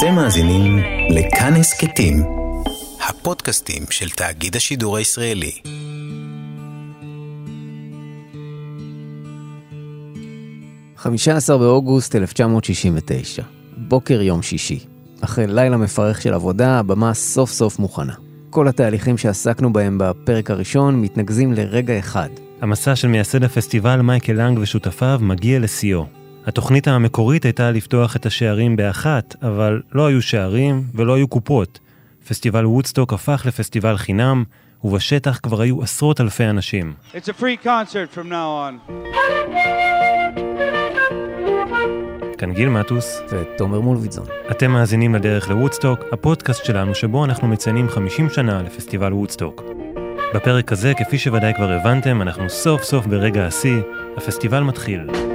אתם מאזינים לכאן הסכתים, הפודקאסטים של תאגיד השידור הישראלי. חמישה עשר באוגוסט 1969, בוקר יום שישי. אחרי לילה מפרך של עבודה, הבמה סוף סוף מוכנה. כל התהליכים שעסקנו בהם בפרק הראשון מתנקזים לרגע אחד. המסע של מייסד הפסטיבל מייקל לנג ושותפיו מגיע לשיאו. התוכנית המקורית הייתה לפתוח את השערים באחת, אבל לא היו שערים ולא היו קופות. פסטיבל וודסטוק הפך לפסטיבל חינם, ובשטח כבר היו עשרות אלפי אנשים. It's a free concert from now on. כאן גיל מטוס, ותומר מולוידזון. אתם מאזינים לדרך לוודסטוק, הפודקאסט שלנו שבו אנחנו מציינים 50 שנה לפסטיבל וודסטוק. בפרק הזה, כפי שוודאי כבר הבנתם, אנחנו סוף סוף ברגע השיא, הפסטיבל מתחיל.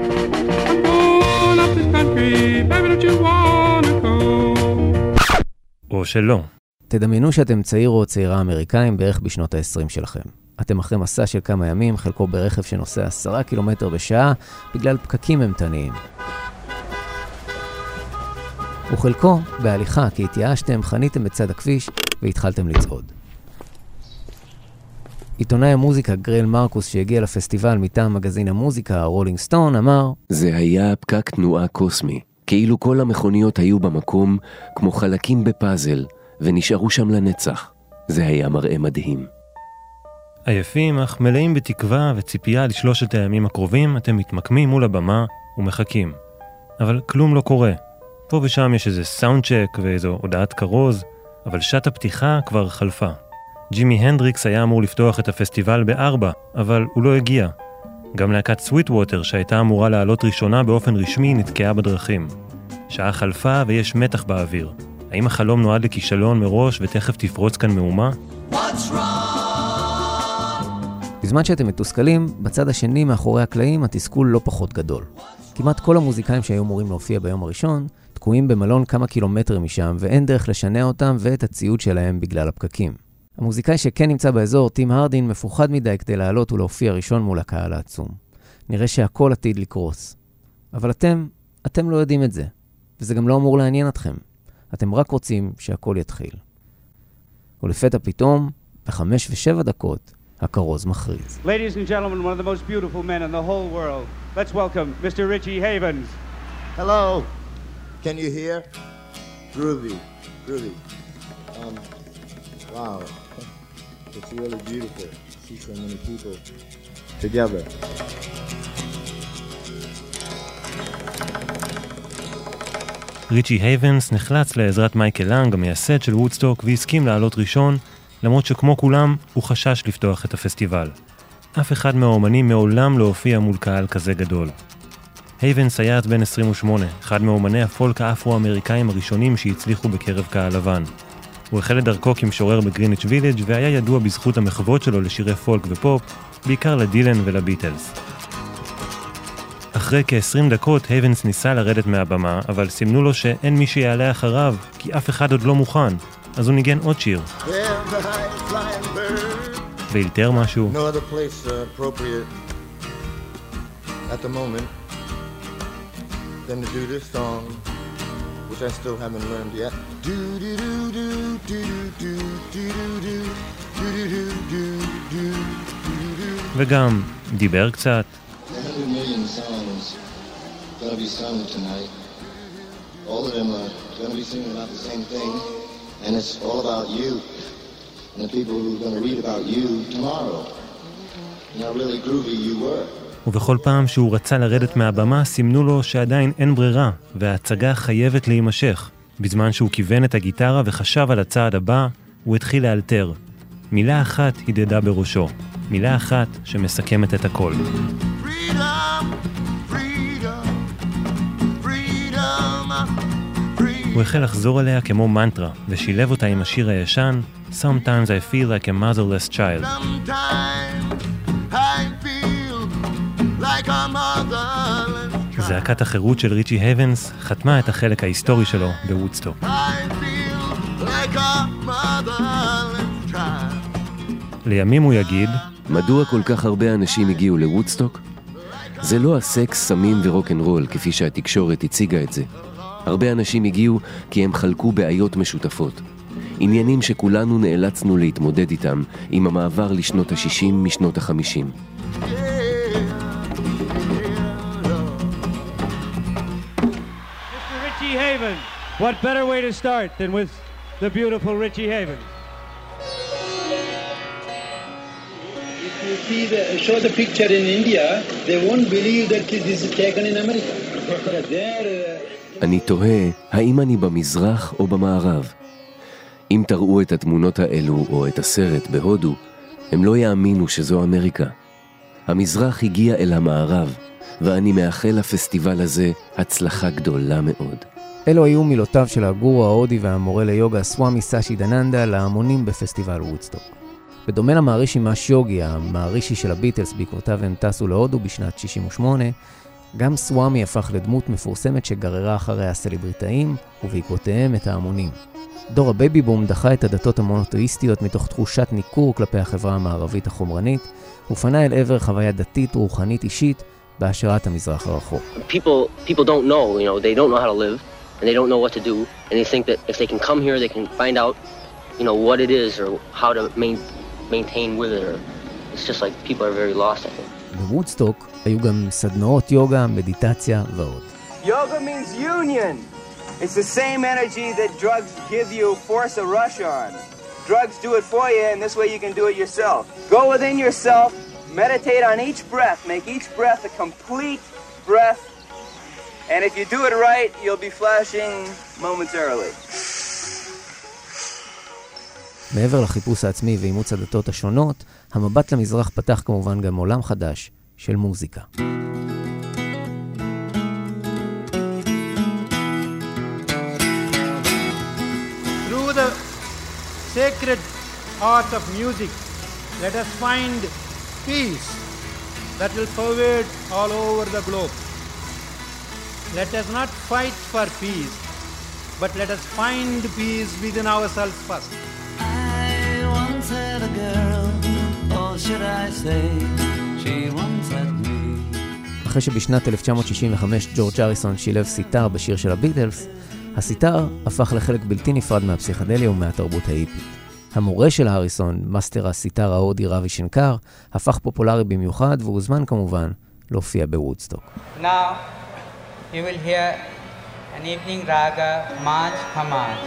או שלא. תדמיינו שאתם צעיר או צעירה אמריקאים בערך בשנות ה-20 שלכם. אתם אחרי מסע של כמה ימים, חלקו ברכב שנוסע 10 קילומטר בשעה, בגלל פקקים אימתניים. וחלקו בהליכה, כי התייאשתם, חניתם בצד הכביש והתחלתם לצעוד. עיתונאי המוזיקה גריל מרקוס שהגיע לפסטיבל מטעם מגזין המוזיקה, ה Rolling Stone, אמר זה היה פקק תנועה קוסמי, כאילו כל המכוניות היו במקום כמו חלקים בפאזל, ונשארו שם לנצח. זה היה מראה מדהים. עייפים, אך מלאים בתקווה וציפייה לשלושת הימים הקרובים, אתם מתמקמים מול הבמה ומחכים. אבל כלום לא קורה. פה ושם יש איזה sound check ואיזו הודעת כרוז, אבל שעת הפתיחה כבר חלפה. ג'ימי הנדריקס היה אמור לפתוח את הפסטיבל בארבע, אבל הוא לא הגיע. גם להקת סוויט ווטר, שהייתה אמורה לעלות ראשונה באופן רשמי, נתקעה בדרכים. שעה חלפה ויש מתח באוויר. האם החלום נועד לכישלון מראש ותכף תפרוץ כאן מהומה? בזמן שאתם מתוסכלים, בצד השני מאחורי הקלעים התסכול לא פחות גדול. כמעט כל המוזיקאים שהיו אמורים להופיע ביום הראשון, תקועים במלון כמה קילומטרים משם, ואין דרך לשנע אותם ואת הציוד שלהם בגלל הפקקים. המוזיקאי שכן נמצא באזור, טים הרדין, מפוחד מדי כדי לעלות ולהופיע ראשון מול הקהל העצום. נראה שהכל עתיד לקרוס. אבל אתם, אתם לא יודעים את זה, וזה גם לא אמור לעניין אתכם. אתם רק רוצים שהכל יתחיל. ולפתע פתאום, בחמש ושבע דקות, הכרוז מכריז. Ladies and gentlemen, one of the most beautiful men in the whole world. Let's welcome Mr. Richie Havens. Hello. Can you hear? Groovy, groovy. Um, wow, it's really beautiful to see so many people together. ריצ'י הייבנס נחלץ לעזרת מייקל לנג, המייסד של וודסטוק, והסכים לעלות ראשון, למרות שכמו כולם, הוא חשש לפתוח את הפסטיבל. אף אחד מהאומנים מעולם לא הופיע מול קהל כזה גדול. הייבנס היה אז בן 28, אחד מאומני הפולק האפרו-אמריקאים הראשונים שהצליחו בקרב קהל לבן. הוא החל את דרכו כמשורר בגריניץ' וילג' והיה ידוע בזכות המחוות שלו לשירי פולק ופופ, בעיקר לדילן ולביטלס. אחרי כ-20 דקות הייבנס ניסה לרדת מהבמה, אבל סימנו לו שאין מי שיעלה אחריו, כי אף אחד עוד לא מוכן, אז הוא ניגן עוד שיר. ואילתר משהו, No other place uh, which I still haven't learned yet. Do do do do do do do do do do do do do do. וגם דיבר קצת, 100 million songs gonna be sung tonight. All of them are gonna be singing about the same thing, and it's all about you and the people who are gonna read about you tomorrow. And how really groovy you were. ובכל פעם שהוא רצה לרדת מהבמה, סימנו לו שעדיין אין ברירה, וההצגה חייבת להימשך. בזמן שהוא כיוון את הגיטרה וחשב על הצעד הבא, הוא התחיל לאלתר. מילה אחת הדהדה בראשו, מילה אחת שמסכמת את הכל. Freedom, freedom, freedom, freedom. הוא החל לחזור עליה כמו מנטרה, ושילב אותה עם השיר הישן, Sometimes I feel like a motherless child. Sometimes like a motherless זעקת החירות של ריצ'י הייבנס חתמה את החלק ההיסטורי שלו בוודסטוק. I feel like a motherless child. לימים הוא יגיד, מדוע כל כך הרבה אנשים הגיעו לוודסטוק? זה לא הסקס, סמים ורוקנרול, כפי שהתקשורת הציגה את זה. הרבה אנשים הגיעו כי הם חלקו בעיות משותפות. עניינים שכולנו נאלצנו להתמודד איתם עם המעבר לשנות ה-60 משנות ה-50. What better way to start than with the beautiful Richie Haven? If you see the, show the picture in India, they won't believe that this is taken in America. There, uh, אני תוהה, האם אני במזרח או במערב? אם תראו את התמונות האלו או את הסרט בהודו, הם לא יאמינו שזו אמריקה. המזרח הגיע אל המערב, ואני מאחל לפסטיבל הזה הצלחה גדולה מאוד. אלו היו מילותיו של הגורו ההודי והמורה ליוגה סוואמי סאשי דננדה להמונים בפסטיבל וודסטוק. בדומה למהרישי מהש יוגי, המהרישי של הביטלס בעקבותיו הם טסו להודו בשנת 68, גם סוואמי הפך לדמות מפורסמת שגררה אחריה סלבריטאים, ובעקבותיהם את ההמונים. דור ה baby boom דחה את הדתות המונותאיסטיות מתוך תחושת ניכור כלפי החברה המערבית החומרנית, ופנה אל עבר חוויה דתית רוחנית אישית בהשראת המזרח הרחוק. people people don't know you know they don't know how to live and they don't know what to do and they think that if they can come here they can find out you know what it is or how to main, maintain with it or it's just like people are very lost I think. בוודסטוק היו גם סדנאות יוגה, מדיטציה ועוד. Yoga means union. It's the same energy that drugs give you force a rush on. Drugs do it for you, and this way you can do it yourself. Go within yourself, meditate on each breath, make each breath a complete breath, and if you do it right, you'll be flashing momentarily. מעבר לחיפוש העצמי ואימוץ הדתות השונות, המבט למזרח פתח כמובן גם עולם חדש של מוזיקה. Through the sacred art of music, let us find peace that will pervade all over the globe. Let us not fight for peace, but let us find peace within ourselves first. I once had a girl, or should I say, she once had me. אחרי שבשנת 1965 ג'ורג' האריסון שילב סיטר בשיר של הביטלס, הסיטר הפך לחלק בלתי נפרד מהפסיכדליה ומהתרבות ההיפית. המורה של האריסון, מאסטר הסיטר ההודי רבי שנקר, הפך פופולרי במיוחד והוזמן כמובן להופיע בוודסטוק. Now you will hear an evening raga Manj Pamanj.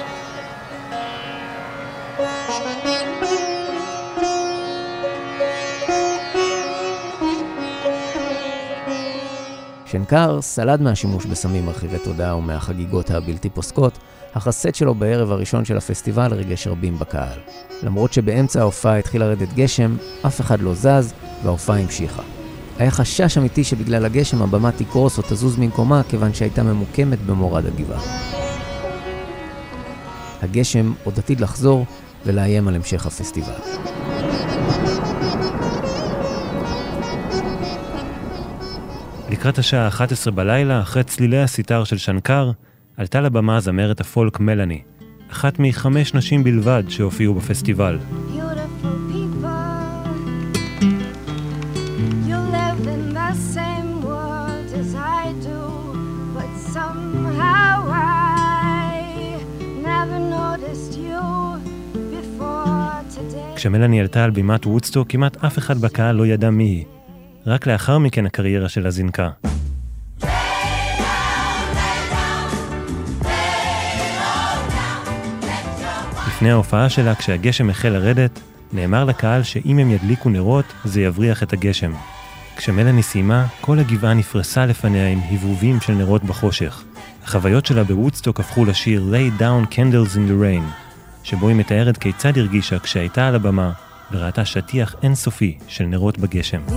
שנקר סלד מהשימוש בסמים מרחיבי תודעה ומהחגיגות הבלתי פוסקות, אך הסט שלו בערב הראשון של הפסטיבל ריגש רבים בקהל. למרות שבאמצע ההופעה התחיל לרדת גשם, אף אחד לא זז, וההופעה המשיכה. היה חשש אמיתי שבגלל הגשם הבמה תקרוס או תזוז ממקומה, כיוון שהייתה ממוקמת במורד הגבעה. הגשם עוד עתיד לחזור ולאיים על המשך הפסטיבל. לקראת השעה 11 בלילה, אחרי צלילי הסיטר של שנקר, עלתה לבמה זמרת הפולק מלאני, אחת מחמש נשים בלבד שהופיעו בפסטיבל. Same world as I do, but somehow I never noticed you before today. כשמלאני עלתה על בימת וודסטוק, כמעט אף אחד בקהל לא ידע מי היא. רק לאחר מכן הקריירה שלה זינקה. לפני ההופעה שלה, כשהגשם החל לרדת, נאמר לקהל שאם הם ידליקו נרות, זה יבריח את הגשם. כשמלאני סיימה, כל הגבעה נפרסה לפניה עם הבהובים של נרות בחושך. החוויות שלה בוודסטוק הפכו לשיר Lay Down Candles in the Rain, שבו היא מתארת כיצד הרגישה כשהייתה על הבמה וראתה שטיח אינסופי של נרות בגשם. We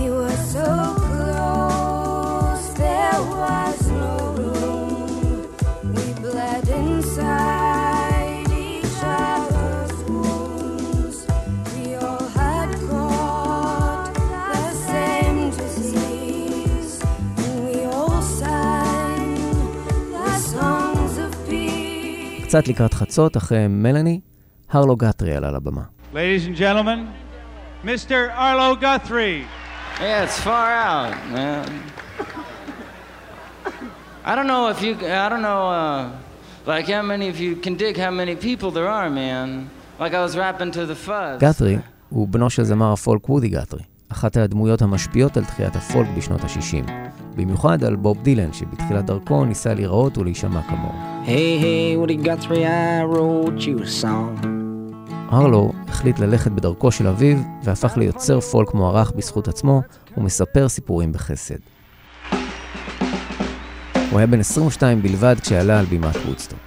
קצת לקראת חצות, אחרי מלאני, הרלו גטרי עלה לבמה. Ladies and gentlemen, Mr. Arlo Guthrie. Yeah, it's far out, man. I don't know if you. I don't know uh, Like how many of you can dig how many people there are, man? Like I was rapping to the fuzz. גתרי הוא בנו של זמר הפולק וודי גתרי, אחת הדמויות המשפיעות על תחיית הפולק בשנות ה-60. במיוחד על בוב דילן, שבתחילת דרכו ניסה להיראות ולהישמע כמוהו. Hey, hey, Woody Guthrie, I wrote you a song. הרלו החליט ללכת בדרכו של אביו, והפך ליוצר פולק מוערך בזכות עצמו, ומספר סיפורים בחסד. הוא היה בן 22 בלבד כשעלה על בימת וודסטוק.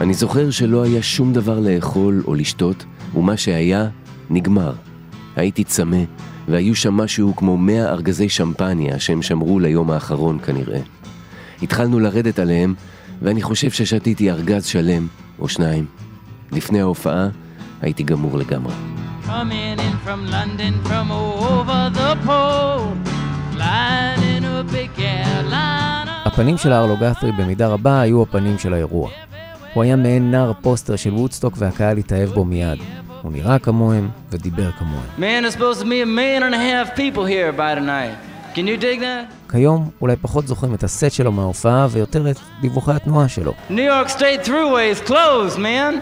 אני זוכר שלא היה שום דבר לאכול או לשתות, ומה שהיה, נגמר. הייתי צמא, והיו שם משהו כמו מאה ארגזי שמפניה שהם שמרו ליום האחרון כנראה. התחלנו לרדת עליהם, ואני חושב ששתיתי ארגז שלם, או שניים. לפני ההופעה, הייתי גמור לגמרי. Coming in from London from over the pole, flying in a big airliner. הפנים של ארלו גת'רי במידה רבה היו הפנים של האירוע. הוא היה מעין נער פוסטר של וודסטוק והקהל התאהב בו מיד. הוא נראה כמוהם ודיבר כמוהם. Man, there's supposed to be a million and a half people here by tonight. Can you dig that? כיום אולי פחות זוכרים את הסט שלו מההופעה ויותר את דיווחי התנועה שלו. New York State Thruway is closed, man.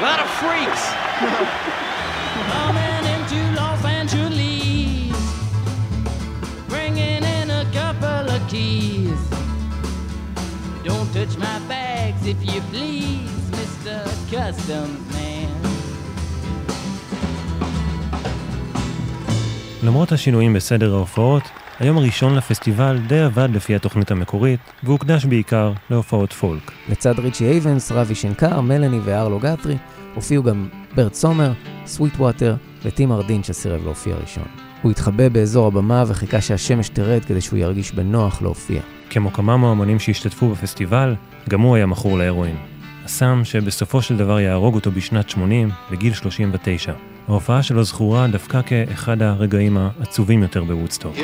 lot of freaks. Coming into Los Angeles, bringing in a couple of keys. Don't touch my bags if you please, Mr. Customs Man. למרות השינויים בסדר ההופעות, היום הראשון לפסטיבל די עבד לפי התוכנית המקורית, והוקדש בעיקר להופעות פולק. לצד ריצ'י אייבנס, רבי שנקר, מלני וארלו גת'רי, הופיעו גם ברט סומר, סוויט ווטר וטים ארדין שסירב להופיע ראשון. הוא התחבא באזור הבמה וחיכה שהשמש תרד כדי שהוא ירגיש בנוח להופיע. כמו כמה מהאמנים שהשתתפו בפסטיבל, גם הוא היה מכור להרואין. הסם שבסופו של דבר יהרוג אותו בשנת 80, בגיל 39. ההופעה שלו זכורה דווקא כאחד הרגעים העצובים יותר בוודסטוק.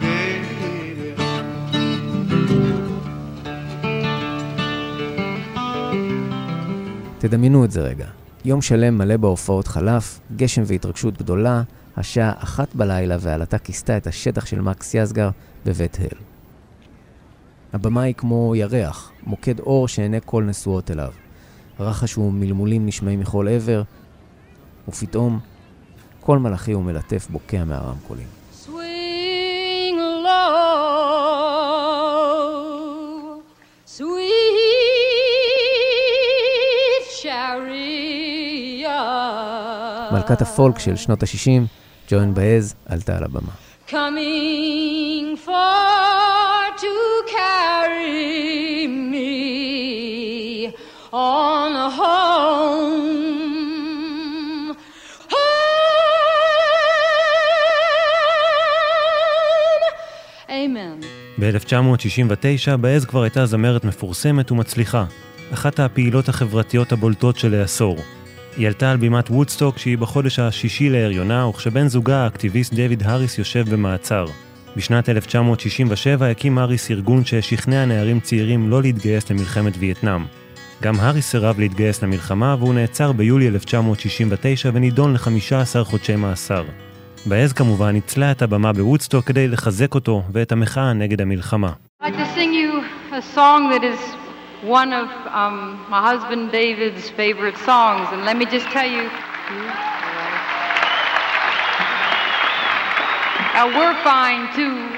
Baby? תדמיינו את זה רגע. יום שלם מלא בהופעות חלף, גשם והתרגשות גדולה, השעה אחת בלילה ועלתה כיסתה את השטח של מקס יזגר בבית הל. הבמה היא כמו ירח, מוקד אור שעיני כל נשואות אליו. רחש ומלמולים נשמעים מכל עבר, ופתאום כל מלאכי ומלטף בוקע מהרמקולים. Swing low, מלכת הפולק של שנות ה-60, ג'וין באז, עלתה על הבמה. Coming for to carry me on home. Home. Amen. ב-1969 באז כבר הייתה זמרת מפורסמת ומצליחה, אחת הפעילות החברתיות הבולטות של העשור. היא עלתה על בימת וודסטוק כשהיא בחודש השישי להריונה, וכשבן זוגה האקטיביסט דויד האריס יושב במעצר. בשנת 1967 הקים האריס ארגון ששכנע נערים צעירים לא להתגייס למלחמת וייטנאם. גם האריס סירב להתגייס למלחמה והוא נעצר ביולי 1969 ונידון ל-15 חודשי מאסר. באז כמובן ניצלה את הבמה בוודסטוק כדי לחזק אותו ואת המחאה נגד המלחמה. Like one of um, my husband David's favorite songs. And let me just tell you. Uh, we're fine too.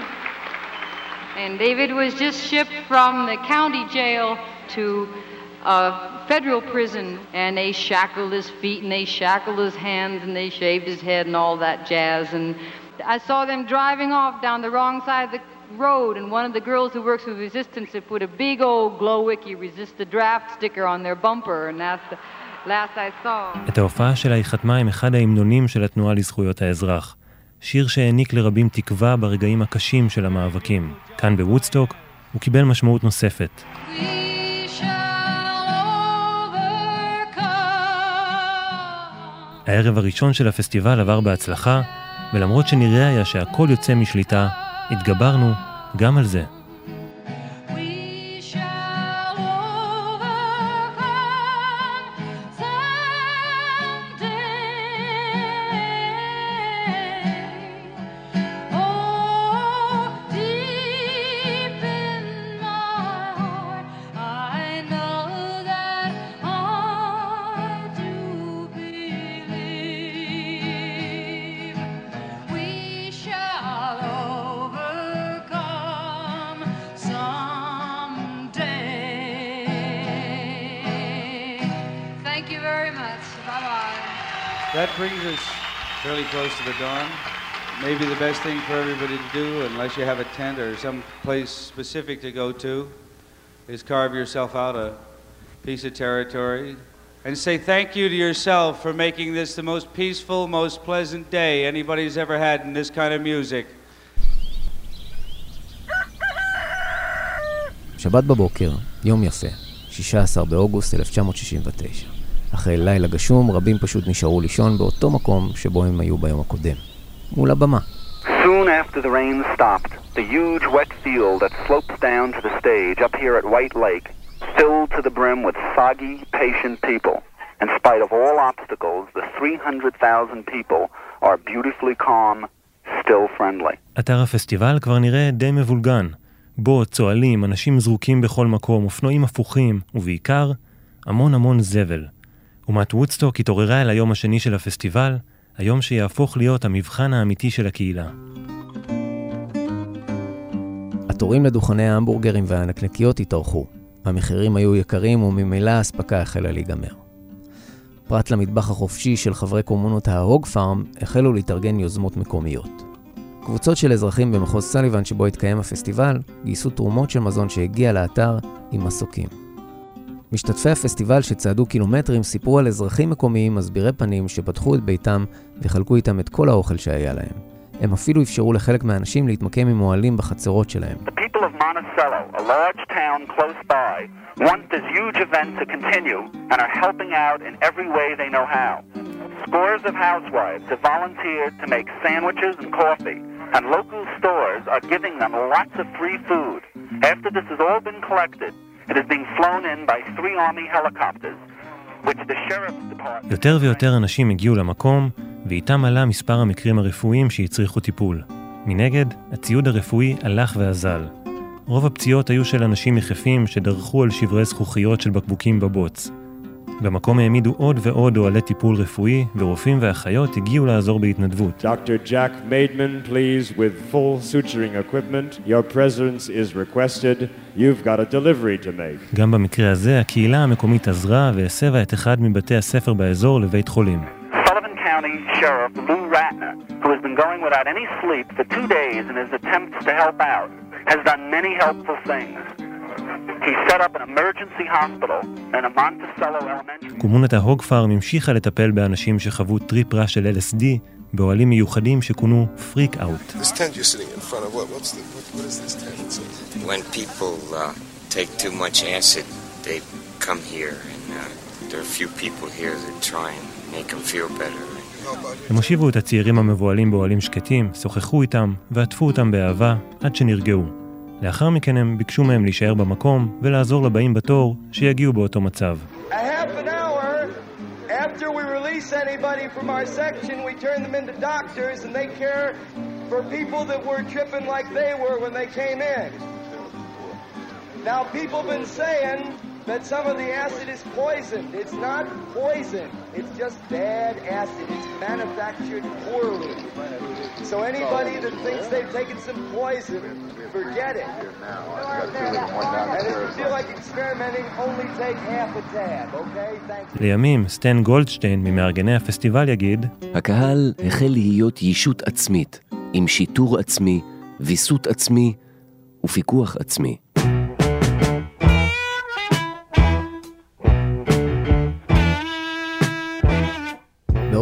And David was just shipped from the county jail to a federal prison, and they shackled his feet and they shackled his hands and they shaved his head and all that jazz. And I saw them driving off down the wrong side of the road, and one of the girls who works with resistance had put a big old Glowicky resist the draft sticker on their bumper, and that's the last I saw. את ההופעה שלה היא חתמה עם אחד ההמנונים של התנועה לזכויות האזרח. שיר שהעניק לרבים תקווה ברגעים הקשים של המאבקים. כאן בוודסטוק הוא קיבל משמעות נוספת. הערב הראשון של הפסטיבל עבר בהצלחה, ולמרות שנראה היה שהכל יוצא משליטה, התגברנו גם על זה. Best thing for everybody to do, unless you have a tent or some place specific to go to, is carve yourself out a piece of territory and say thank you to yourself for making this the most peaceful, most pleasant day anybody's ever had in this kind of music. שבת בבוקר, יום יפה, 16 באוגוסט 1969. אחרי לילה גשום, רבים פשוט נשארו לישון באותו מקום שבו הם היו ביום הקודם. מול הבמה. After the rain stopped, the huge wet field that slopes down to the stage up here at White Lake filled to the brim with soggy, patient people. In spite of all obstacles, the 300,000 people are beautifully calm, still friendly. אתר הפסטיבל כבר נראה די מבולגן. בו צוהלים, אנשים זרוקים בכל מקום, אופנועים הפוכים, ובעיקר, המון המון זבל. אומת וודסטוק התעוררה אל היום השני של הפסטיבל, היום שיהפוך להיות המבחן האמיתי של הקהילה. התורים לדוכני ההמבורגרים והנקניקיות התארכו. המחירים היו יקרים וממילא האספקה החלה להיגמר. פרט למטבח החופשי של חברי קומונות ההוג פארם, החלו להתארגן יוזמות מקומיות. קבוצות של אזרחים במחוז סליבן שבו התקיים הפסטיבל, גייסו תרומות של מזון שהגיע לאתר עם מסוקים. משתתפי הפסטיבל שצעדו קילומטרים סיפרו על אזרחים מקומיים מסבירי פנים שפתחו את ביתם וחלקו איתם את כל האוכל שהיה להם. הם אפילו אפשרו לחלק מהאנשים להתמקם עם אוהלים בחצרות שלהם. The people of Monticello, a large town close by, want this huge event to continue and are helping out in every way they know how. Scores of housewives have volunteered to make sandwiches and coffee, and local stores are giving them lots of free food. After this has all been collected, it is being flown in by three Army helicopters, which the Sheriff's Department... יותר ויותר אנשים הגיעו למקום, ואיתם עלה מספר המקרים הרפואיים שהצריכו טיפול. מנגד, הציוד הרפואי הלך ואזל. רוב הפציעות היו של אנשים יחפים שדרכו על שברי זכוכיות של בקבוקים בבוץ. במקום העמידו עוד ועוד אוהלי טיפול רפואי, ורופאים ואחיות הגיעו לעזור בהתנדבות. Dr. Jack Maidman, please, with full suturing equipment. Your presence is requested. You've got a delivery to make. גם במקרה הזה, הקהילה המקומית עזרה והסבה את אחד מבתי הספר באזור לבית חולים. Sheriff Lou Ratner, who has been going without any sleep for two days in his attempts to help out, has done many helpful things. He set up an emergency hospital in a Monticello elementary. קומונת ההוג פארם המשיכה לטפל באנשים שחוו טריפ רע של LSD באוהלים מיוחדים שכונו פריק אאוט. This tent you're sitting in front of, what, what's the, what, what is this tent? It's a- When people uh, take too much acid, they come here, and uh, there are a few people here that try and make them feel better. הם הושיבו את הצעירים המבוהלים באוהלים שקטים, שוחחו איתם ועטפו אותם באהבה עד שנרגעו. לאחר מכן הם ביקשו מהם להישאר במקום ולעזור לבאים בתור שיגיעו באותו מצב. Now, people have been saying that some of the acid is poisoned. It's not poison. It's just bad acid. It's manufactured poorly. So anybody that thinks they've taken some poison, forget it. And if you feel like experimenting, only take half a tab, okay? Thank you. לימים, סטן גולדשטיין ממארגני הפסטיבל יגיד, הקהל החל להיות ישות עצמית, עם שיטור עצמי, ויסות עצמי ופיקוח עצמי.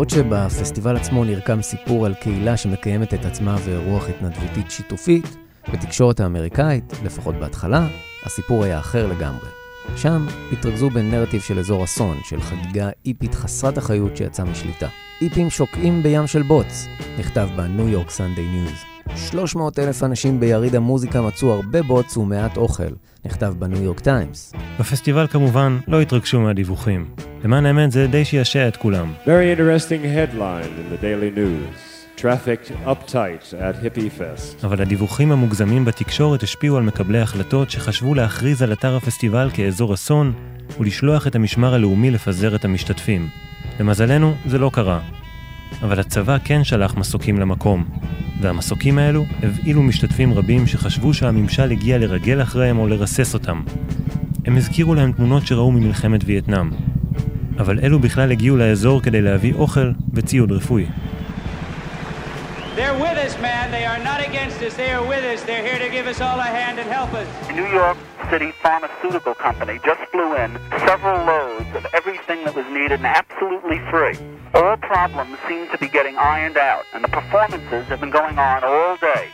בעוד שבפסטיבל עצמו נרקם סיפור על קהילה שמקיימת את עצמה ורוח התנדבותית שיתופית, בתקשורת האמריקאית, לפחות בהתחלה, הסיפור היה אחר לגמרי. שם התרכזו בנרטיב של אזור אסון, של חגיגה איפית חסרת אחריות שיצאה משליטה. היפים שוקעים בים של בוץ, נכתב בניו יורק סנדיי ניוז. 300 אלף אנשים ביריד המוזיקה מצאו הרבה בוץ ומעט אוכל, נכתב בניו יורק טיימס. בפסטיבל כמובן לא התרגשו מהדיווחים. למען האמת זה די שעשע את כולם. Very interesting headline in the Daily News. Traffic uptight at Hippie Fest. אבל הדיווחים המוגזמים בתקשורת השפיעו על מקבלי החלטות שחשבו להכריז על אתר הפסטיבל כאזור אסון ולשלוח את המשמר הלאומי לפזר את המשתתפים. למזלנו, זה לא קרה. אבל הצבא כן שלח מסוקים למקום, והמסוקים האלו הבהילו משתתפים רבים שחשבו שהממשל הגיע לרגל אחריהם או לרסס אותם. הם הזכירו להם תמונות שראו ממלחמת וייטנאם. אבל אלו בכלל הגיעו לאזור כדי להביא אוכל וציוד רפואי. They're with us, man. They are not against us. They are with us. They're here to give us all a hand and help us. New York City Pharmaceutical Company just flew in several loads of everything that was needed and absolutely free. All problems seem to be getting ironed out, and the performances have been going on all day.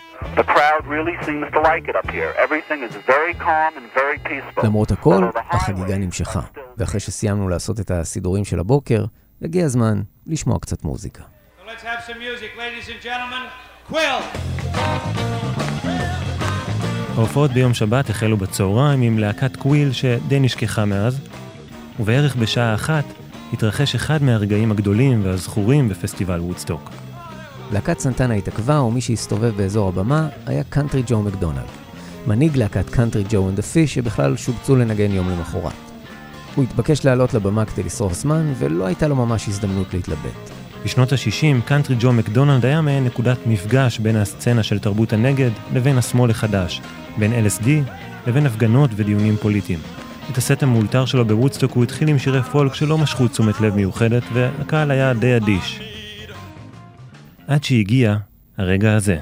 The crowd really seems to like it up here. Everything is very calm and very peaceful. למרות הכל, החגיגה נמשכה, ואחרי שסיימנו לעשות את הסידורים של הבוקר, הגיע הזמן לשמוע קצת מוזיקה. So let's have some music, ladies and gentlemen. Quill. ההופעות ביום שבת החלו בצהריים עם להקת קוויל שדי נשכחה מאז, ובערך בשעה אחת התרחש אחד מהרגעים הגדולים והזכורים בפסטיבל וודסטוק. להקת סנטנה התעכבה, ומי שהסתובב באזור הבמה היה קאנטרי ג'ו מקדונלד. מנהיג להקת קאנטרי ג'ו אנד דה פיש שבכלל שובצו לנגן יום למחרת. הוא התבקש לעלות לבמה כדי לשרוף זמן, ולא הייתה לו ממש הזדמנות להתלבט. בשנות ה-60 קאנטרי ג'ו מקדונלד היה מעין נקודת מפגש בין הסצנה של תרבות הנגד לבין השמאל החדש, בין LSD לבין הפגנות ודיונים פוליטיים. את הסט המאולתר שלו בוודסטוק הוא התחיל עם שירי פולק שלא משכו תשומת לב מיוחדת, והקהל היה די אדיש. עד שהגיע הרגע הזה.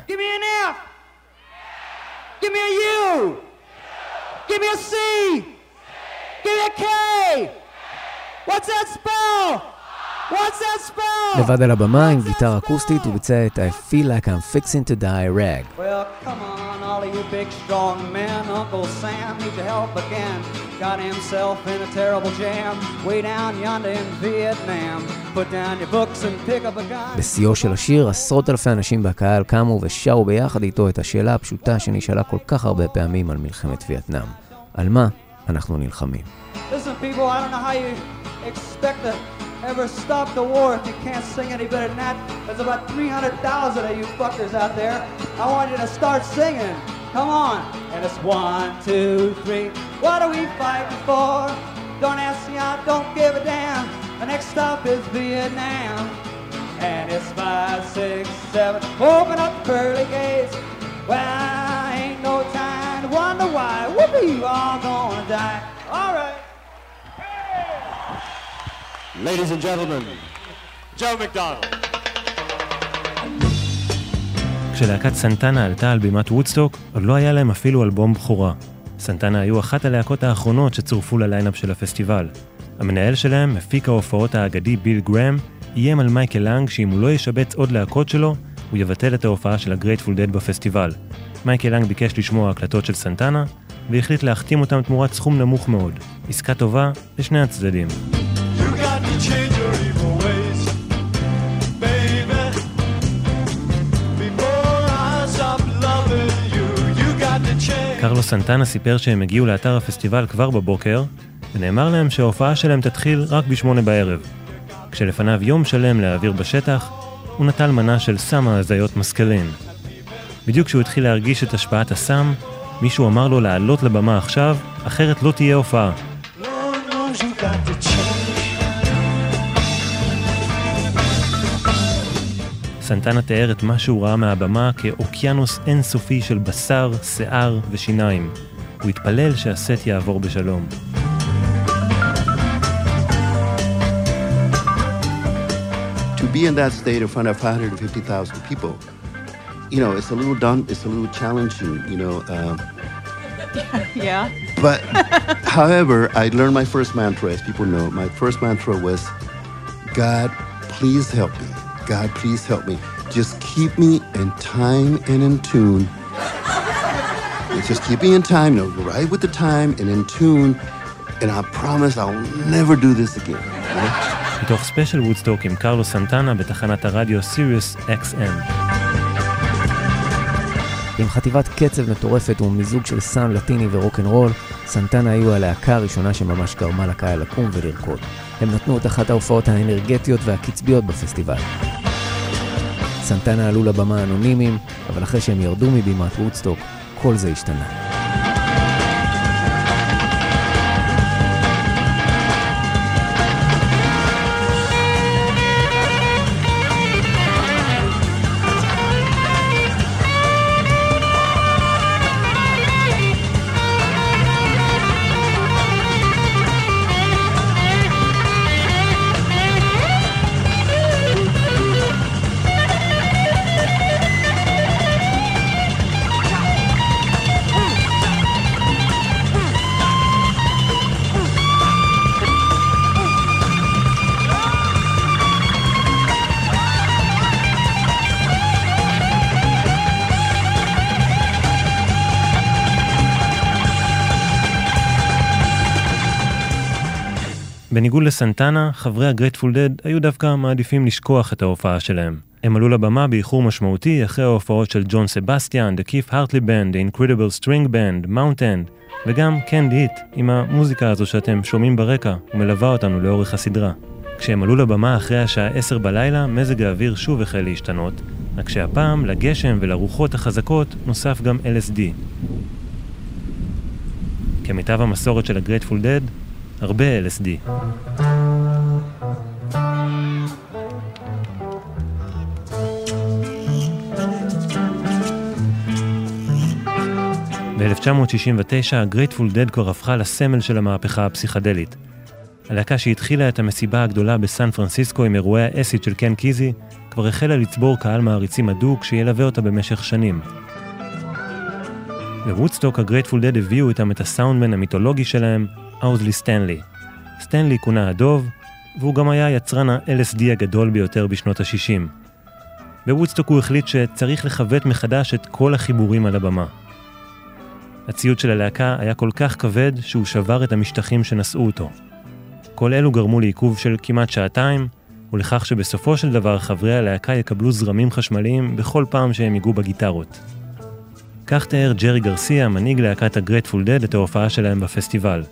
What's that spell? What's that spell? לבד על הבמה עם גיטרה אקוסטית הוא ביצע את I feel like I'm fixing to die rag. Well, come on, all of you big strong men. Uncle Sam needs your help again. Got himself in a terrible jam way down yonder in Vietnam. Put down your books and pick up a gun. בשיאו של השיר, עשרות אלפי אנשים בקהל קמו ושרו ביחד איתו את השאלה הפשוטה שנשאלה כל כך הרבה פעמים על מלחמת וייטנאם. על מה אנחנו נלחמים? Listen, people, I don't know how you expect to ever stop the war if you can't sing any better than that. There's about 300,000 of you fuckers out there. I want you to start singing. Come on. And it's one, two, three. What are we fighting for? Don't ask me, I don't give a damn. The next stop is Vietnam. And it's five, six, seven. Open up the pearly gates. Well, ain't no time to wonder why. Whoopee, you all gonna die. All right. Ladies and gentlemen, Joe McDonald. כשלהקת סנטנה עלתה על בימת וודסטוק, עוד לא היה להם אפילו אלבום בכורה. סנטנה היו אחת הלהקות האחרונות שצורפו ל line-up של הפסטיבל. המנהל שלהם, מפיק ההופעות האגדי ביל גראם, איים על מייקל לנג שאם הוא לא ישבץ עוד להקות שלו, הוא יבטל את ההופעה של הגרייטפול דד בפסטיבל. מייקל לנג ביקש לשמוע הקלטות של סנטנה, והחליט להחתים אותם תמורת סכום נמוך מאוד. עסקה טובה לשני הצדדים. קרלו סנטנה סיפר שהם הגיעו לאתר הפסטיבל כבר בבוקר, ונאמר להם שההופעה שלהם תתחיל רק בשמונה בערב. כשלפניו יום שלם להעביר בשטח, הוא נטל מנה של סם ההזיות מסקלין. בדיוק כשהוא התחיל להרגיש את השפעת הסם, מישהו אמר לו לעלות לבמה עכשיו, אחרת לא תהיה הופעה. סנטנה תיאר את מה שהוא ראה מהבמה כאוקיינוס אינסופי של בשר, שיער ושיניים. הוא התפלל שהסט יעבור בשלום. to be in that state in front of 550,000 people, you know, it's a little done, it's a little challenging, you know. Uh, yeah. but, however, I learned my first mantra, as people know. My first mantra was, God, please help me. God, please help me. Just keep me in time and in tune. Just keep me in time, you know, right with the time and in tune. And I promise I'll never do this again. מתוך ספיישל וודסטוק עם קרלוס סנטנה בתחנת הרדיו סיריוס XM. עם חטיבת קצב מטורפת ומיזוג של סאונד לטיני ורוקנרול, סנטנה היו הלהקה הראשונה שממש גרמה לקהל לקום ולרקוד. הם נתנו את אחת ההופעות האנרגטיות והקצביות בפסטיבל. סנטנה עלו לבמה אנונימיים, אבל אחרי שהם ירדו מבימת וודסטוק, כל זה השתנה. בניגוד לסנטנה, חברי הגרייטפול דד היו דווקא מעדיפים לשכוח את ההופעה שלהם. הם עלו לבמה באיחור משמעותי אחרי ההופעות של ג'ון סבסטיאן, The Keith Hartley Band, The Incredible String Band, Mountain, וגם קנד היט, עם המוזיקה הזו שאתם שומעים ברקע ומלווה אותנו לאורך הסדרה. כשהם עלו לבמה אחרי השעה 10 בלילה, מזג האוויר שוב החל להשתנות, רק שהפעם לגשם ולרוחות החזקות נוסף גם LSD. כמיטב המסורת של הגרייטפול דד, הרבה LSD. ב-1969 הגרייטפול דד כבר הפכה לסמל של המהפכה הפסיכדלית. הלהקה שהתחילה את המסיבה הגדולה בסן פרנסיסקו עם אירועי האסיד של קן קיזי, כבר החלה לצבור קהל מעריצים הדוק שילווה אותה במשך שנים. בוודסטוק הגרייטפול דד הביאו איתם את הסאונדמן המיתולוגי שלהם, אאוסלי סטנלי. סטנלי כונה הדוב, והוא גם היה יצרן ה-LSD הגדול ביותר בשנות ה-60. בוודסטוק הוא החליט שצריך לכבל מחדש את כל החיבורים על הבמה. הציוד של הלהקה היה כל כך כבד שהוא שבר את המשטחים שנשאו אותו. כל אלו גרמו לעיכוב של כמעט שעתיים, ולכך שבסופו של דבר חברי הלהקה יקבלו זרמים חשמליים בכל פעם שהם ייגעו בגיטרות. כך תיאר ג'רי גרסיה, מנהיג להקת הגרייטפול דד, את ההופעה שלהם בפסטיבל.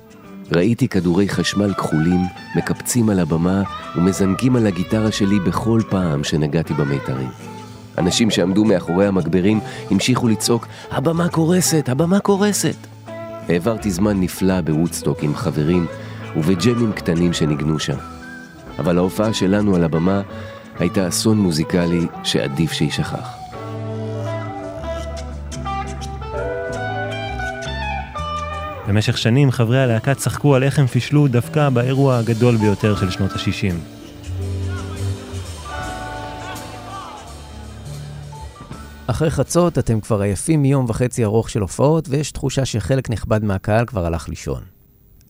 ראיתי כדורי חשמל כחולים מקפצים על הבמה ומזנקים על הגיטרה שלי בכל פעם שנגעתי במיתרים. אנשים שעמדו מאחורי המגברים המשיכו לצעוק, הבמה קורסת, הבמה קורסת. העברתי זמן נפלא בוודסטוק עם חברים ובג'מים קטנים שניגנו שם. אבל ההופעה שלנו על הבמה הייתה אסון מוזיקלי שעדיף שיישכח. במשך שנים חברי הלהקה צחקו על איך הם פישלו דווקא באירוע הגדול ביותר של שנות ה-60. אחרי חצות אתם כבר עייפים מיום וחצי ארוך של הופעות, ויש תחושה שחלק נכבד מהקהל כבר הלך לישון.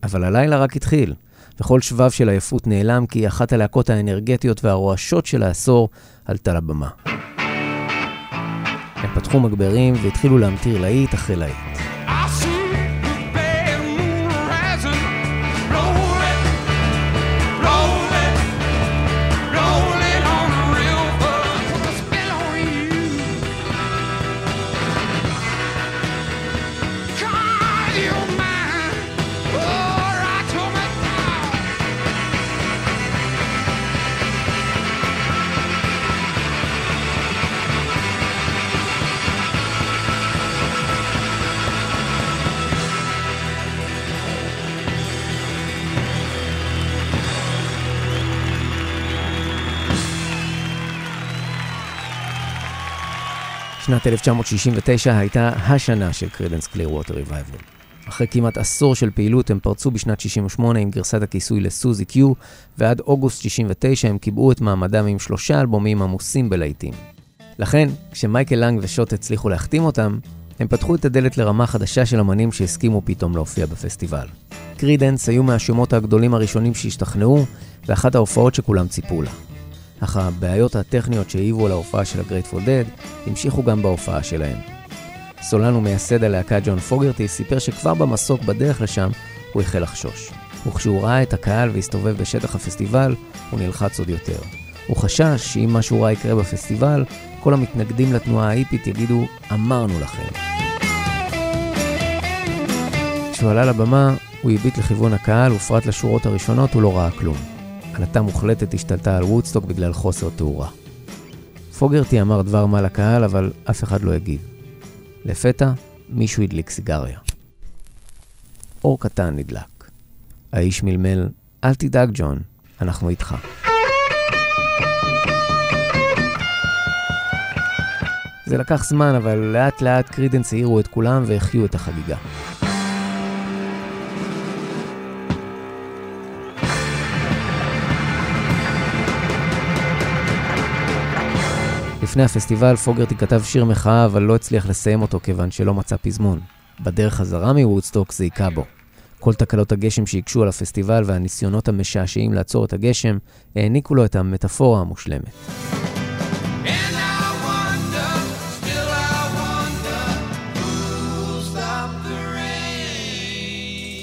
אבל הלילה רק התחיל, וכל שבב של עייפות נעלם כי אחת הלהקות האנרגטיות והרועשות של העשור עלתה לבמה. הם פתחו מגברים והתחילו להמטיר להיט אחרי להיט. שנת 1969 הייתה השנה של קרידנס קלירווטר ריבייבל. אחרי כמעט עשור של פעילות הם פרצו בשנת 68 עם גרסת הכיסוי לסוזי קיו, ועד אוגוסט 69 הם קיבעו את מעמדם עם שלושה אלבומים עמוסים בלהיטים. לכן, כשמייקל לנג ושות' הצליחו להחתים אותם, הם פתחו את הדלת לרמה חדשה של אמנים שהסכימו פתאום להופיע בפסטיבל. קרידנס היו מהשמות הגדולים הראשונים שהשתכנעו, ואחת ההופעות שכולם ציפו לה. אך הבעיות הטכניות שהעיבו על ההופעה של הגרייטפול דד המשיכו גם בהופעה שלהם. סולן ומייסד הלהקה ג'ון פוגרטי סיפר שכבר במסוק בדרך לשם הוא החל לחשוש. וכשהוא ראה את הקהל והסתובב בשטח הפסטיבל, הוא נלחץ עוד יותר. הוא חשש שאם משהו רע יקרה בפסטיבל, כל המתנגדים לתנועה ההיפית יגידו, אמרנו לכם. כשהוא עלה לבמה, הוא הביט לכיוון הקהל, ופרט לשורות הראשונות הוא לא ראה כלום. עלטה מוחלטת השתלטה על וודסטוק בגלל חוסר תאורה. פוגרטי אמר דבר מה לקהל, אבל אף אחד לא הגיב. לפתע, מישהו הדליק סיגריה. אור קטן נדלק. האיש מלמל, אל תדאג ג'ון, אנחנו איתך. זה לקח זמן, אבל לאט לאט קרידנס העירו את כולם והחיו את החגיגה. לפני הפסטיבל פוגרטי כתב שיר מחאה, אבל לא הצליח לסיים אותו כיוון שלא מצא פזמון. בדרך חזרה מוודסטוק זה היכה בו. כל תקלות הגשם שהקשו על הפסטיבל והניסיונות המשעשעים לעצור את הגשם, העניקו לו את המטאפורה המושלמת.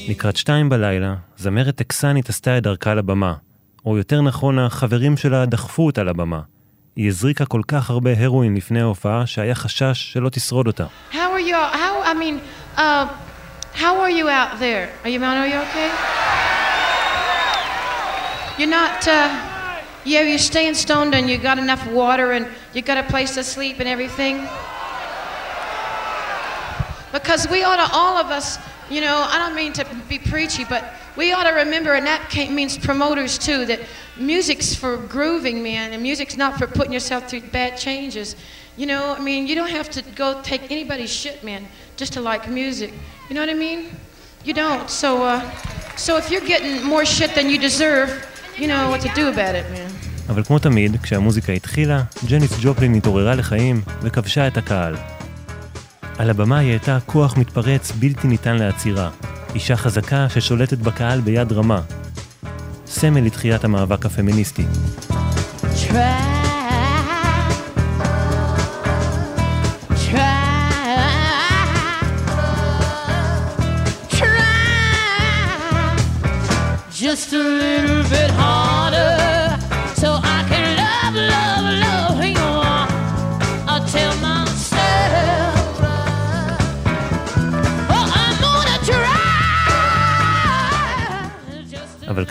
לקראת שתיים בלילה, זמרת טקסנית עשתה את דרכה לבמה, או יותר נכון, החברים שלה דחפו אותה לבמה. היא הזריקה כל כך הרבה הרואין לפני ההופעה, שהיה חשש שלא תשרוד אותה. How are you? How I mean, uh, how are you out there? Are you are you okay? You're not. Uh, yeah, you're staying stoned and you got enough water and you got a place to sleep and everything. Because we ought to, all of us, you know, I don't mean to be preachy, but we ought to remember, and that means promoters too, that music's for grooving, man, and music's not for putting yourself through bad changes. You know, I mean, you don't have to go take anybody's shit, man, just to like music. You know what I mean? You don't. So, uh, so if you're getting more shit than you deserve, you know what to do about it, man. אבל כמו תמיד, כשהמוזיקה התחילה, ג'ניס ג'ופלין התעוררה לחיים וכבשה את הקהל. על הבמה היא הייתה כוח מתפרץ בלתי ניתן לעצירה, אישה חזקה ששולטת בקהל ביד רמה. סמל לתחיית המאבק הפמיניסטי. Try,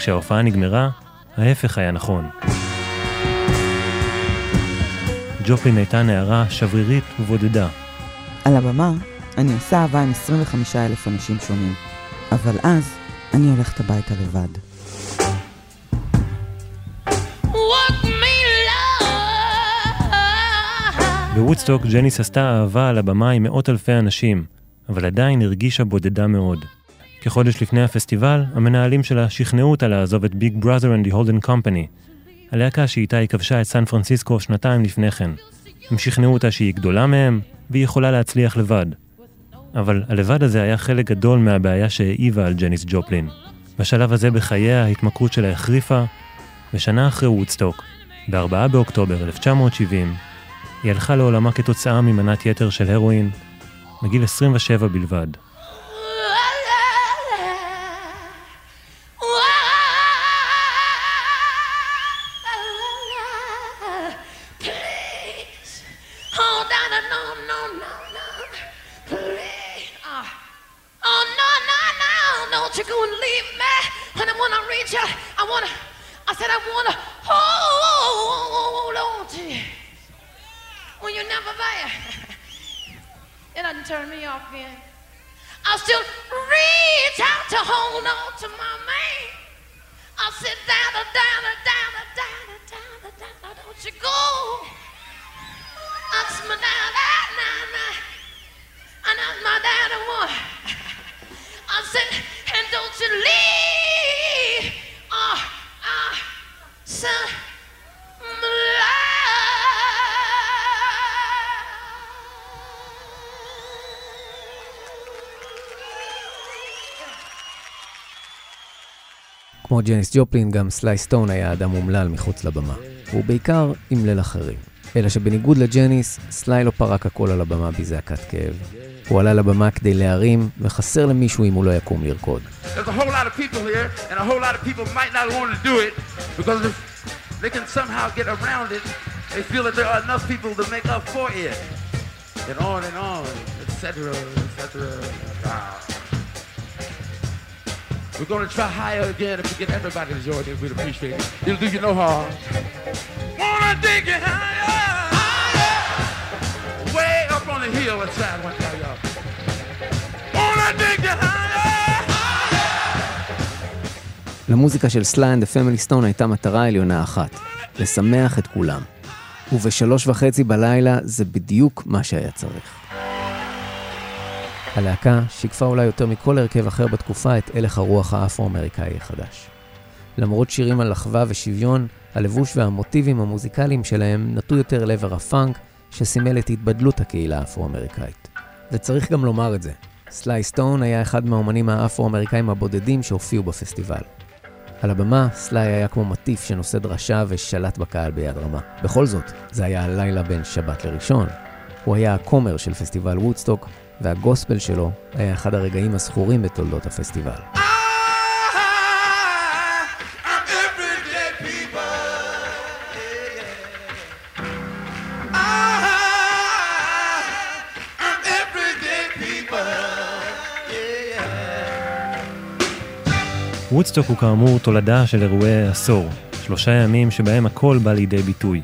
כשההופעה נגמרה, ההפך היה נכון. ג'ופלין הייתה נערה שברירית ובודדה. על הבמה אני עושה אהבה עם 25 אלף אנשים שונים, אבל אז אני הולכת הביתה לבד. בוודסטוק ג'ניס עשתה אהבה על הבמה עם מאות אלפי אנשים, אבל עדיין הרגישה בודדה מאוד. כחודש לפני הפסטיבל, המנהלים שלה שכנעו אותה לעזוב את Big Brother and the Holding Company, הלהקה שאיתה היא כבשה את סן פרנסיסקו שנתיים לפני כן. הם שכנעו אותה שהיא גדולה מהם, והיא יכולה להצליח לבד. אבל הלבד הזה היה חלק גדול מהבעיה שהעיבה על ג'ניס ג'ופלין. בשלב הזה בחייה ההתמכרות שלה החריפה, ושנה אחרי וודסטוק, ב-4 באוקטובר 1970, היא הלכה לעולמה כתוצאה ממנת יתר של הרואין, בגיל 27 בלבד. It doesn't turn me off, man. I'll still reach out to hold on to my man. I'll sit down, down, down, down, down, down, don't you go. That's my nah, nah. And that's my dad, one. I said, and don't you leave. Ah, ah, son, כמו ג'ניס ג'ופלין, גם סליי סטון היה אדם אומלל מחוץ לבמה, והוא בעיקר אימלל אחרים. אלא שבניגוד לג'ניס, סליי לא פרק הכל על הבמה בזעקת כאב. הוא עלה לבמה כדי להרים, וחסר למישהו אם הוא לא יקום לרקוד. And on and on, etc., etc. Ah. We're to try higher again if we get everybody to join in. We'd appreciate it. It'll do you no harm. Wanna dig it higher, higher, way up on the hill inside one time, y'all. Wanna dig it higher. למוזיקה של סליי אנד פמילי סטון הייתה מטרה עליונה אחת, לשמח את כולם. ובשלוש וחצי בלילה זה בדיוק מה שהיה צריך. הלהקה שיקפה אולי יותר מכל הרכב אחר בתקופה את הלך הרוח האפרו-אמריקאי החדש. למרות שירים על אחווה ושוויון, הלבוש והמוטיבים המוזיקליים שלהם נטו יותר לעבר הפאנק, שסימל את התבדלות הקהילה האפרו-אמריקאית. וצריך גם לומר את זה, סליי סטון היה אחד מהאומנים האפרו-אמריקאים הבודדים שהופיעו בפסטיבל. על הבמה, סליי היה כמו מטיף שנושא דרשה ושלט בקהל ביד רמה. בכל זאת, זה היה הלילה בין שבת לראשון. הוא היה הכומר של פסטיבל וודסטוק, והגוספל שלו היה אחד הרגעים הזכורים בתולדות הפסטיבל. וודסטוק הוא כאמור תולדה של אירועי העשור, שלושה ימים שבהם הכל בא לידי ביטוי.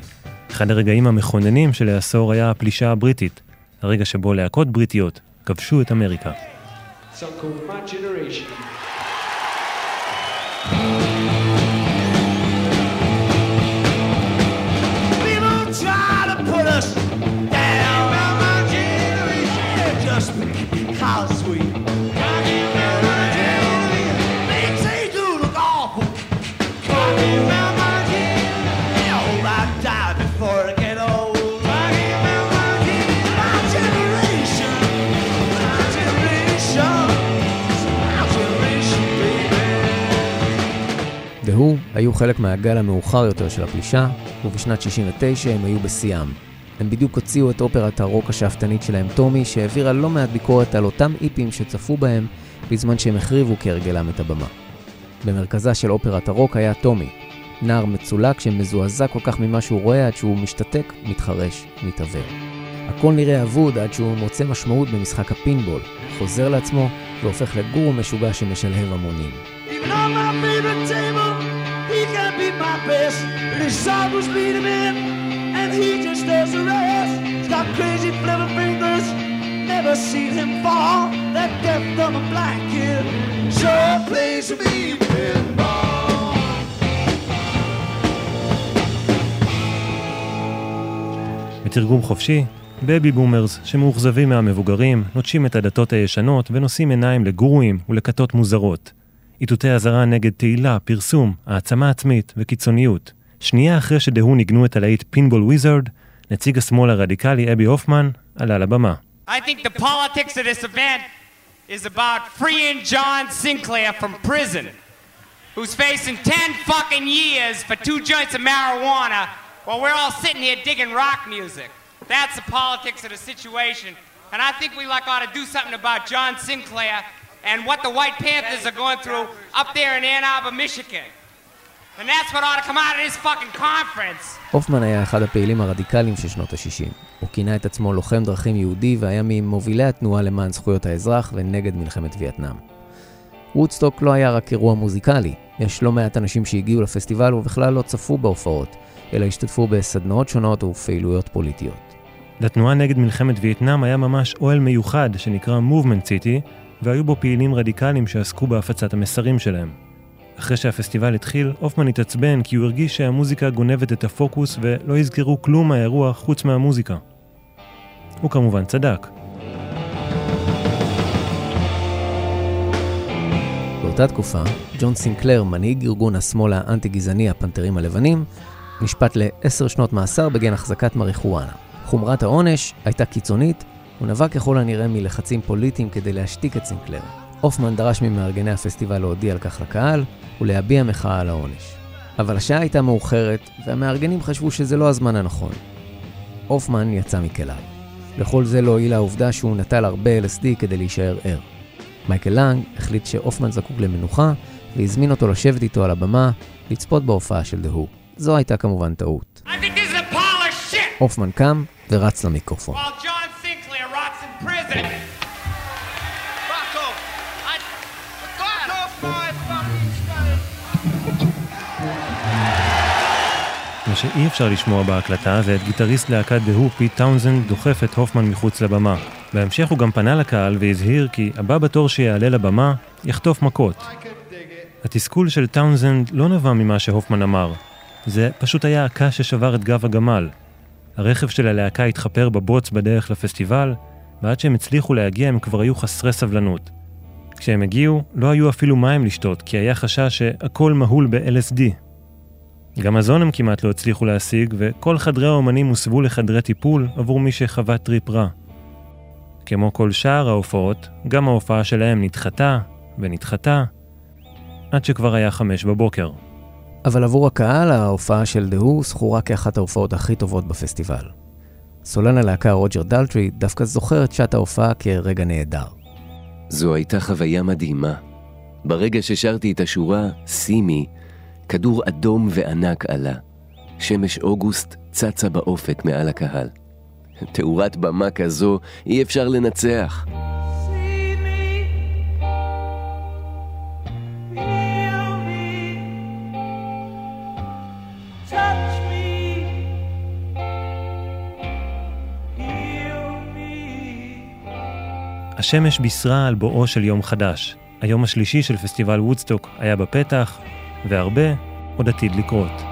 אחד הרגעים המכוננים של העשור היה הפלישה הבריטית, הרגע שבו להקות בריטיות כבשו את אמריקה. Because היו חלק מהגל המאוחר יותר של הפלישה, ובשנת 69 הם היו בשיאם. הם בדיוק הוציאו את אופרת הרוק השאפתנית שלהם, טומי, שהעבירה לא מעט ביקורת על אותם איפים שצפו בהם, בזמן שהם החריבו כהרגלם את הבמה. במרכזה של אופרת הרוק היה טומי, נער מצולק שמזועזע כל כך ממה שהוא רואה עד שהוא משתתק, מתחרש, מתעוור. הכל נראה אבוד עד שהוא מוצא משמעות במשחק הפינבול, חוזר לעצמו והופך לגורו משוגע שמשלהב המונים. Even on my favorite be my best. But his sorrows lead him in, and he just does the rest. He's got crazy flipping fingers, never seen him fall. That deaf, dumb, and blind kid sure plays me pinball. בתרגום חופשי, baby boomers שמאוכזבים מהמבוגרים, נוטשים את הדתות הישנות ונושאים עיניים לגורואים ולכתות מוזרות. איתותי אזהרה נגד תהילה, פרסום, העצמה עצמית וקיצוניות. שנייה אחרי ש The Who ניגנו את הלהיט Pinball Wizard, נציג השמאל הרדיקלי אבי הופמן עלה לבמה. I think the politics of this event is about freeing John Sinclair from prison, who's facing 10 fucking years for two joints of marijuana while we're all sitting here digging rock music. That's the politics of the situation. And I think we like ought to do something about John Sinclair and what the White Panthers are going through up there in Ann Arbor, Michigan. And that's what ought to come out of this fucking conference. הופמן היה אחד הפעילים הרדיקליים של שנות ה-60. הוא כינה את עצמו לוחם דרכים יהודי והיה ממובילי התנועה למען זכויות האזרח ונגד מלחמת וייטנאם. וודסטוק לא היה רק אירוע מוזיקלי, יש לא מעט אנשים שהגיעו לפסטיבל ובכלל לא צפו בהופעות, אלא השתתפו בסדנאות שונות ופעילויות פוליטיות. לתנועה נגד מלחמת וייטנאם היה ממש אוהל מיוחד שנקרא Movement City, והיו בו פעילים רדיקליים שעסקו בהפצת המסרים שלהם. אחרי שהפסטיבל התחיל, הופמן התעצבן כי הוא הרגיש שהמוזיקה גונבת את הפוקוס ולא יזכרו כלום מהאירוע חוץ מהמוזיקה. הוא כמובן צדק. באותה תקופה, ג'ון סינקלר, מנהיג ארגון השמאל האנטי-גזעני הפנתרים הלבנים, נשפט לעשר שנות מאסר בגין החזקת מריחואנה. חומרת העונש הייתה קיצונית, הוא נבע ככל הנראה מלחצים פוליטיים כדי להשתיק את סינקלר. הופמן דרש ממארגני הפסטיבל להודיע על כך לקהל ולהביע מחאה על העונש. אבל השעה הייתה מאוחרת, והמארגנים חשבו שזה לא הזמן הנכון. הופמן יצא מכליו. לכל זה לא הועילה העובדה שהוא נטל הרבה LSD כדי להישאר ער. מייקל לנג החליט שהופמן זקוק למנוחה, והזמין אותו לשבת איתו על הבמה, לצפות בהופעה של The Who. זו הייתה כמובן טעות. הופמן קם ורץ למיקרופון. מה שאי אפשר לשמוע בהקלטה זה את גיטריסט להקת The Who פיט טאונזנד דוחף את הופמן מחוץ לבמה. בהמשך הוא גם פנה לקהל והזהיר כי הבא בתור שיעלה לבמה יחטוף מכות. התסכול של טאונזנד לא נבע ממה שהופמן אמר, זה פשוט היה הקש ששבר את גב הגמל. הרכב של הלהקה התחפר בבוץ בדרך לפסטיבל, ועד שהם הצליחו להגיע הם כבר היו חסרי סבלנות. כשהם הגיעו, לא היו אפילו מים לשתות, כי היה חשש שהכל מהול ב-LSD. גם מזון הם כמעט לא הצליחו להשיג, וכל חדרי האומנים הוסבו לחדרי טיפול עבור מי שחווה טריפ רע. כמו כל שאר ההופעות, גם ההופעה שלהם נדחתה ונדחתה, עד שכבר היה חמש בבוקר. אבל עבור הקהל, ההופעה של דהו זכורה כאחת ההופעות הכי טובות בפסטיבל. סולן הלהקה רוג'ר דלטרי דווקא זוכר את שעת ההופעה כרגע נהדר. זו הייתה חוויה מדהימה. ברגע ששרתי את השורה "סימי", כדור אדום וענק עלה. שמש אוגוסט צצה באופק מעל הקהל. תאורת במה כזו אי אפשר לנצח. השמש בישרה על בואו של יום חדש. היום השלישי של פסטיבל וודסטוק היה בפתח, והרבה עוד עתיד לקרות.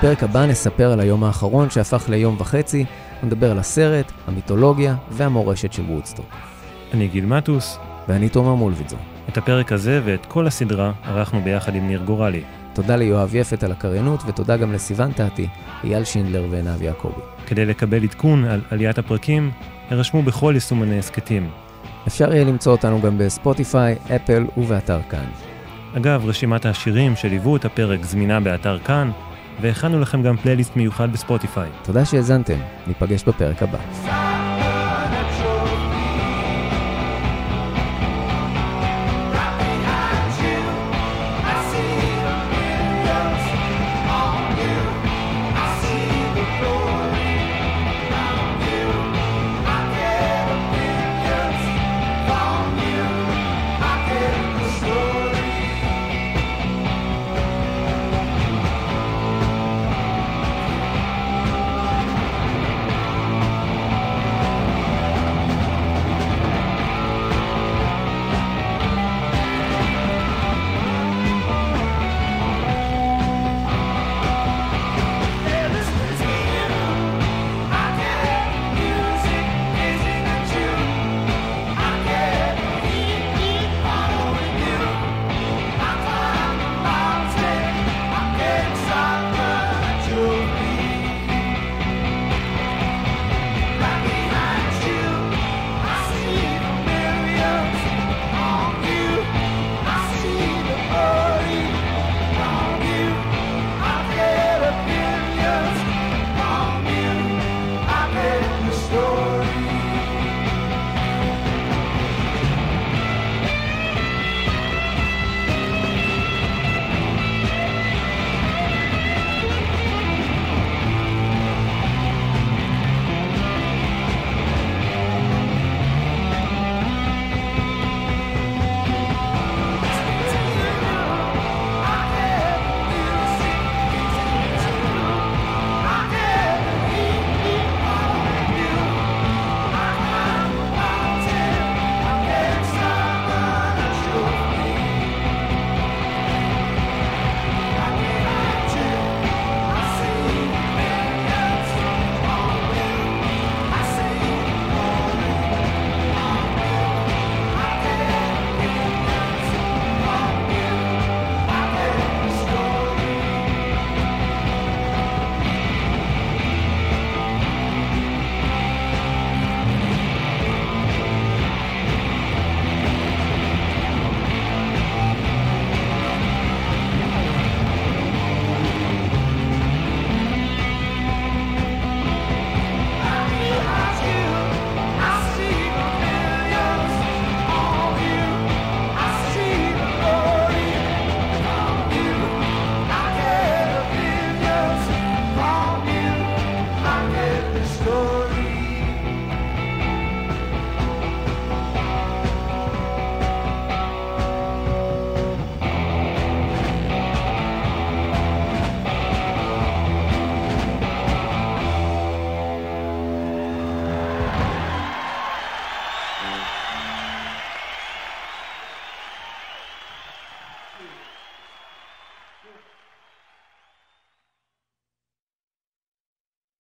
בפרק הבא נספר על היום האחרון שהפך ליום וחצי, ונדבר על הסרט, המיתולוגיה והמורשת של וודסטוק. אני גיל מטוס. ואני תומר מולביטזון. את הפרק הזה ואת כל הסדרה ערכנו ביחד עם ניר גורלי. תודה ליואב יפת על הקריינות, ותודה גם לסיון תעתי, אייל שינדלר ועינב יעקבי. כדי לקבל עדכון על עליית הפרקים, הרשמו בכל יישומני הסכתים. אפשר יהיה למצוא אותנו גם בספוטיפיי, אפל ובאתר כאן. אגב, רשימת השירים שליוו את הפרק זמינה באתר כאן, והכנו לכם גם פלייליסט מיוחד בספוטיפיי. תודה שהאזנתם, ניפגש בפרק הבא.